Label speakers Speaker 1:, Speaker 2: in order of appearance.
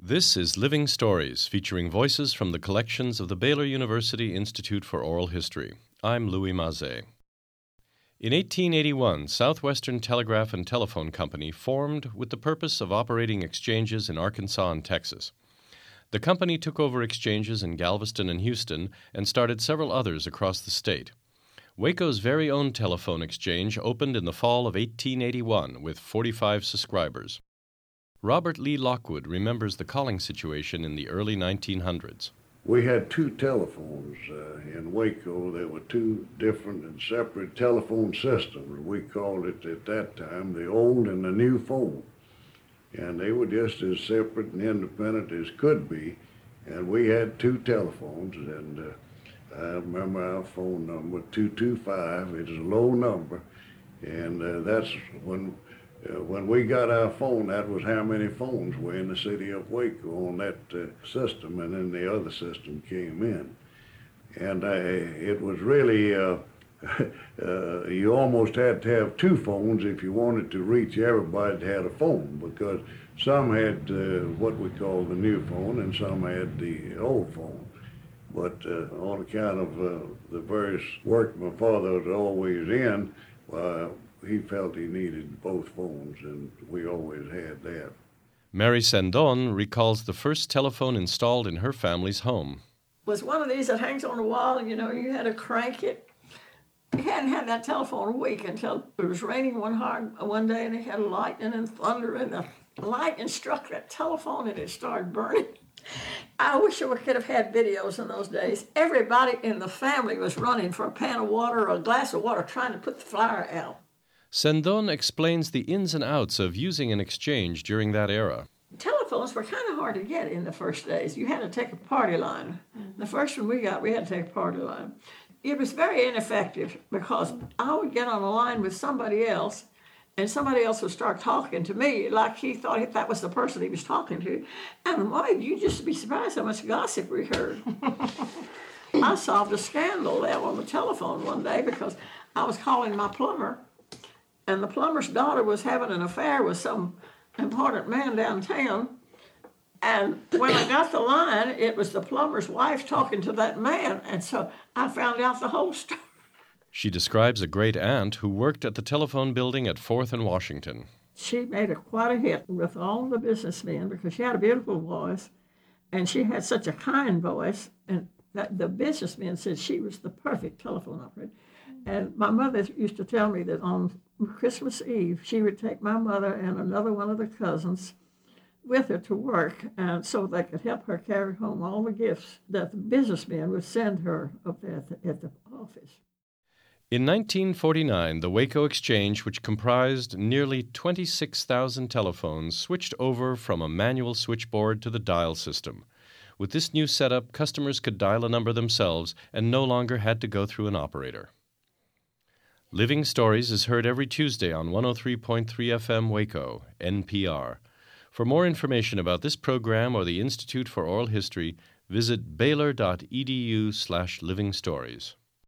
Speaker 1: This is Living Stories, featuring voices from the collections of the Baylor University Institute for Oral History. I'm Louis Mazet. In 1881, Southwestern Telegraph and Telephone Company formed with the purpose of operating exchanges in Arkansas and Texas. The company took over exchanges in Galveston and Houston and started several others across the state. Waco's very own telephone exchange opened in the fall of 1881 with 45 subscribers. Robert Lee Lockwood remembers the calling situation in the early 1900s.
Speaker 2: We had two telephones uh, in Waco. There were two different and separate telephone systems. We called it at that time the old and the new phone. And they were just as separate and independent as could be. And we had two telephones, and uh, I remember our phone number, 225. It's a low number, and uh, that's when uh, when we got our phone, that was how many phones were in the city of Waco on that uh, system, and then the other system came in. And uh, it was really, uh, uh, you almost had to have two phones if you wanted to reach everybody that had a phone, because some had uh, what we call the new phone, and some had the old phone. But on account of the various work my father was always in, he felt he needed both phones, and we always had that.
Speaker 1: Mary Sandon recalls the first telephone installed in her family's home.
Speaker 3: Was one of these that hangs on the wall, you know, you had to crank it. You hadn't had that telephone a week until it was raining one hard one day, and it had lightning and thunder, and the lightning struck that telephone, and it started burning. I wish we could have had videos in those days. Everybody in the family was running for a pan of water or a glass of water trying to put the fire out.
Speaker 1: Sendon explains the ins and outs of using an exchange during that era.
Speaker 3: Telephones were kind of hard to get in the first days. You had to take a party line. The first one we got, we had to take a party line. It was very ineffective because I would get on a line with somebody else and somebody else would start talking to me like he thought that was the person he was talking to. And why, you just be surprised how much gossip we heard. I solved a scandal there on the telephone one day because I was calling my plumber and the plumber's daughter was having an affair with some important man downtown. And when I got the line, it was the plumber's wife talking to that man. And so I found out the whole story.
Speaker 1: She describes a great aunt who worked at the telephone building at 4th and Washington.
Speaker 3: She made a, quite a hit with all the businessmen because she had a beautiful voice and she had such a kind voice. And that the businessmen said she was the perfect telephone operator. And my mother used to tell me that on Christmas Eve, she would take my mother and another one of the cousins with her to work, and so they could help her carry home all the gifts that the businessmen would send her up there at the, at the office.
Speaker 1: In 1949, the Waco Exchange, which comprised nearly 26,000 telephones, switched over from a manual switchboard to the dial system. With this new setup, customers could dial a number themselves and no longer had to go through an operator. Living Stories is heard every Tuesday on 103.3 FM Waco, NPR. For more information about this program or the Institute for Oral History, visit baylor.edu slash living stories.